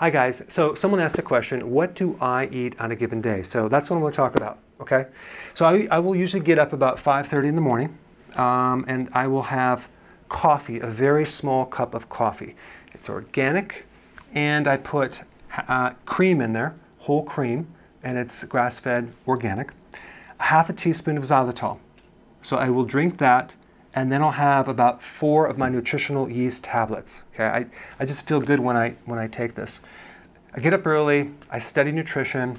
Hi guys, so someone asked a question, what do I eat on a given day? So that's what I'm going to talk about, okay? So I, I will usually get up about 5.30 in the morning um, and I will have coffee, a very small cup of coffee. It's organic and I put uh, cream in there, whole cream, and it's grass-fed organic. Half a teaspoon of xylitol. So I will drink that and then I'll have about four of my nutritional yeast tablets. Okay, I, I just feel good when I when I take this. I get up early, I study nutrition,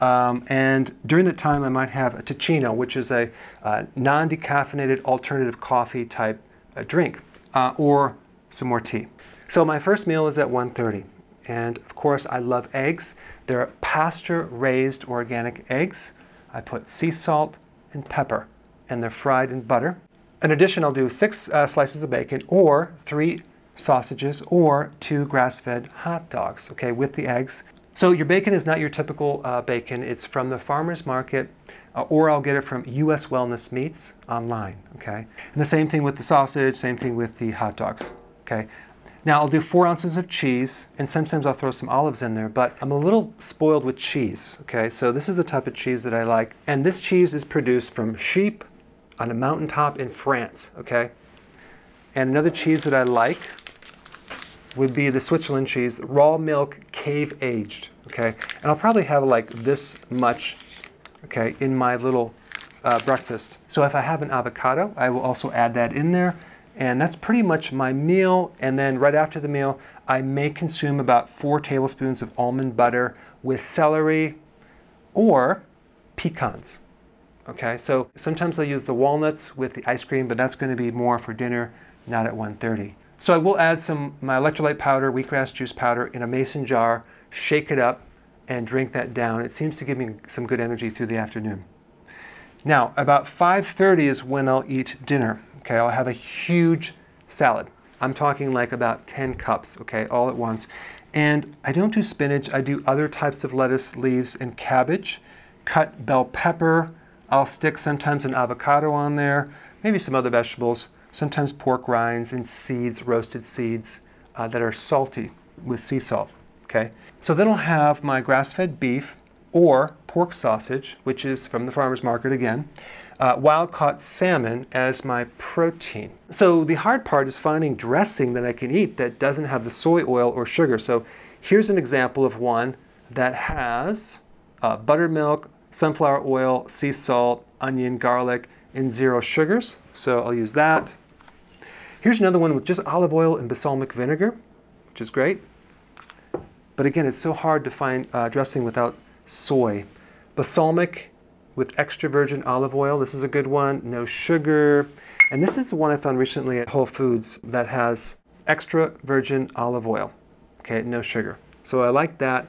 um, and during that time I might have a Teeccino, which is a uh, non-decaffeinated alternative coffee type uh, drink, uh, or some more tea. So my first meal is at 1.30, and of course I love eggs. They're pasture-raised organic eggs. I put sea salt and pepper, and they're fried in butter. In addition, I'll do six uh, slices of bacon or three sausages or two grass-fed hot dogs, okay, with the eggs. So your bacon is not your typical uh, bacon. It's from the farmer's market uh, or I'll get it from US Wellness Meats online, okay? And the same thing with the sausage, same thing with the hot dogs, okay? Now I'll do four ounces of cheese and sometimes I'll throw some olives in there, but I'm a little spoiled with cheese, okay? So this is the type of cheese that I like. And this cheese is produced from sheep, on a mountaintop in France, okay? And another cheese that I like would be the Switzerland cheese, raw milk, cave aged, okay? And I'll probably have like this much, okay, in my little uh, breakfast. So if I have an avocado, I will also add that in there. And that's pretty much my meal. And then right after the meal, I may consume about four tablespoons of almond butter with celery or pecans. Okay, so sometimes I'll use the walnuts with the ice cream, but that's going to be more for dinner, not at 1.30. So I will add some my electrolyte powder, wheatgrass juice powder in a mason jar, shake it up, and drink that down. It seems to give me some good energy through the afternoon. Now, about 5.30 is when I'll eat dinner. Okay, I'll have a huge salad. I'm talking like about 10 cups, okay, all at once. And I don't do spinach, I do other types of lettuce, leaves, and cabbage. Cut bell pepper, I'll stick sometimes an avocado on there, maybe some other vegetables, sometimes pork rinds and seeds, roasted seeds uh, that are salty with sea salt. Okay, so then I'll have my grass-fed beef or pork sausage, which is from the farmer's market again, uh, wild-caught salmon as my protein. So the hard part is finding dressing that I can eat that doesn't have the soy oil or sugar. So here's an example of one that has uh, buttermilk, sunflower oil, sea salt, onion, garlic, and zero sugars. So I'll use that. Here's another one with just olive oil and balsamic vinegar, which is great. But again, it's so hard to find uh, dressing without soy. Balsamic with extra virgin olive oil. This is a good one. No sugar. And this is the one I found recently at Whole Foods that has extra virgin olive oil. Okay, no sugar. So I like that.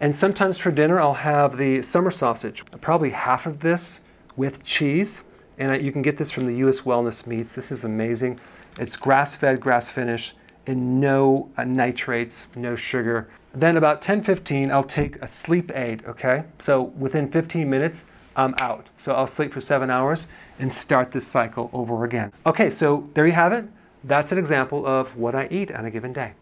And sometimes for dinner, I'll have the summer sausage, probably half of this with cheese. And you can get this from the US Wellness Meats. This is amazing. It's grass-fed, grass-finished, and no uh, nitrates, no sugar. Then about 10, 15, I'll take a sleep aid, okay? So within 15 minutes, I'm out. So I'll sleep for seven hours and start this cycle over again. Okay, so there you have it. That's an example of what I eat on a given day.